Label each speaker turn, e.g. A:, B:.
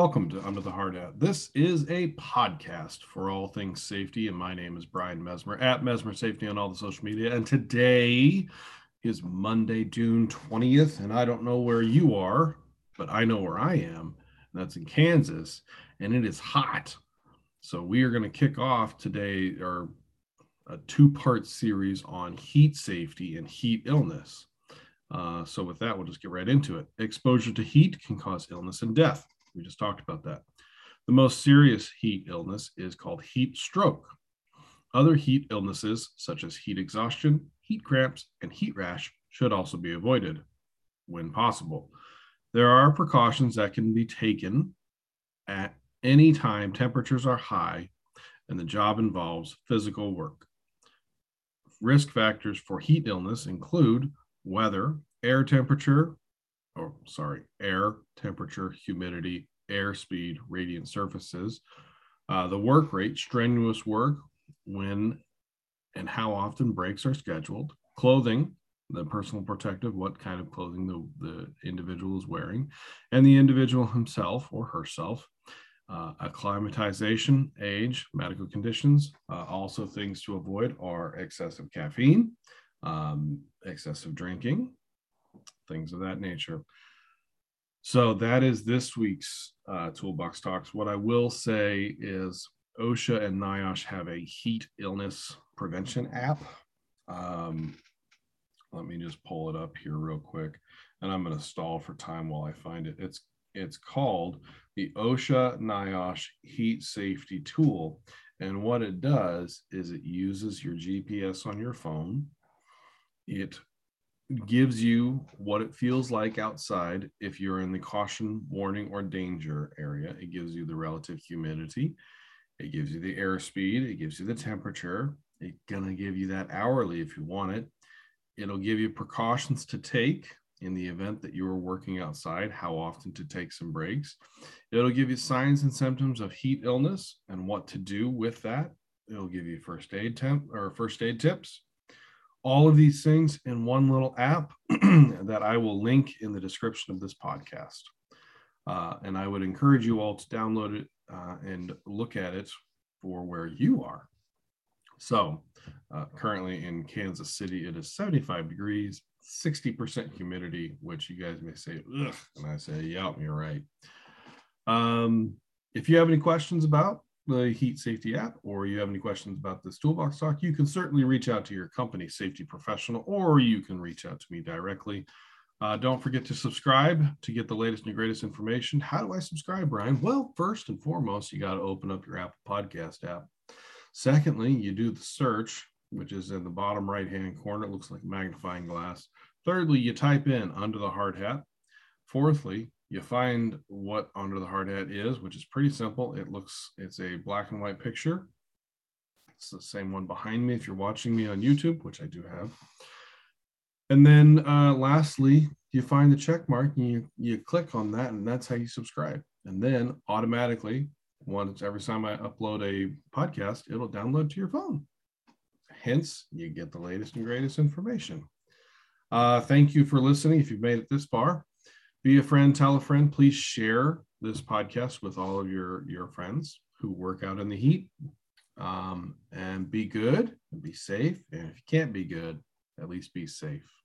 A: welcome to Under the Hard Hat. This is a podcast for all things safety, and my name is Brian Mesmer at Mesmer Safety on all the social media. And today is Monday, June 20th, and I don't know where you are, but I know where I am. that's in Kansas, and it is hot. So we are going to kick off today our a two-part series on heat safety and heat illness. Uh, so with that, we'll just get right into it. Exposure to heat can cause illness and death. We just talked about that. The most serious heat illness is called heat stroke. Other heat illnesses, such as heat exhaustion, heat cramps, and heat rash, should also be avoided when possible. There are precautions that can be taken at any time temperatures are high and the job involves physical work. Risk factors for heat illness include weather, air temperature, or sorry, air temperature, humidity, airspeed, radiant surfaces, uh, the work rate, strenuous work, when and how often breaks are scheduled, clothing, the personal protective, what kind of clothing the, the individual is wearing, and the individual himself or herself, uh, acclimatization, age, medical conditions. Uh, also, things to avoid are excessive caffeine, um, excessive drinking, things of that nature. So that is this week's uh, Toolbox Talks. What I will say is OSHA and NIOSH have a heat illness prevention app. Um, let me just pull it up here real quick, and I'm going to stall for time while I find it. It's it's called the OSHA NIOSH Heat Safety Tool, and what it does is it uses your GPS on your phone. It gives you what it feels like outside if you're in the caution, warning, or danger area. It gives you the relative humidity. It gives you the airspeed. It gives you the temperature. It's going to give you that hourly if you want it. It'll give you precautions to take in the event that you are working outside, how often to take some breaks. It'll give you signs and symptoms of heat illness and what to do with that. It'll give you first aid temp or first aid tips all of these things in one little app that I will link in the description of this podcast. Uh, and I would encourage you all to download it uh, and look at it for where you are. So, uh, currently in Kansas City, it is 75 degrees, 60% humidity, which you guys may say, ugh, and I say, yeah, you're right. Um, if you have any questions about the Heat Safety app or you have any questions about this Toolbox Talk, you can certainly reach out to your company safety professional or you can reach out to me directly. Uh, don't forget to subscribe to get the latest and greatest information. How do I subscribe, Brian? Well, first and foremost, you got to open up your Apple Podcast app. Secondly, you do the search, which is in the bottom right hand corner. It looks like a magnifying glass. Thirdly, you type in under the hard hat. Fourthly, you find what under the hard hat is, which is pretty simple. It looks, it's a black and white picture. It's the same one behind me if you're watching me on YouTube, which I do have. And then uh, lastly, you find the check mark and you, you click on that, and that's how you subscribe. And then automatically, once every time I upload a podcast, it'll download to your phone. Hence, you get the latest and greatest information. Uh, thank you for listening. If you've made it this far, be a friend, tell a friend. Please share this podcast with all of your your friends who work out in the heat. Um, and be good and be safe. And if you can't be good, at least be safe.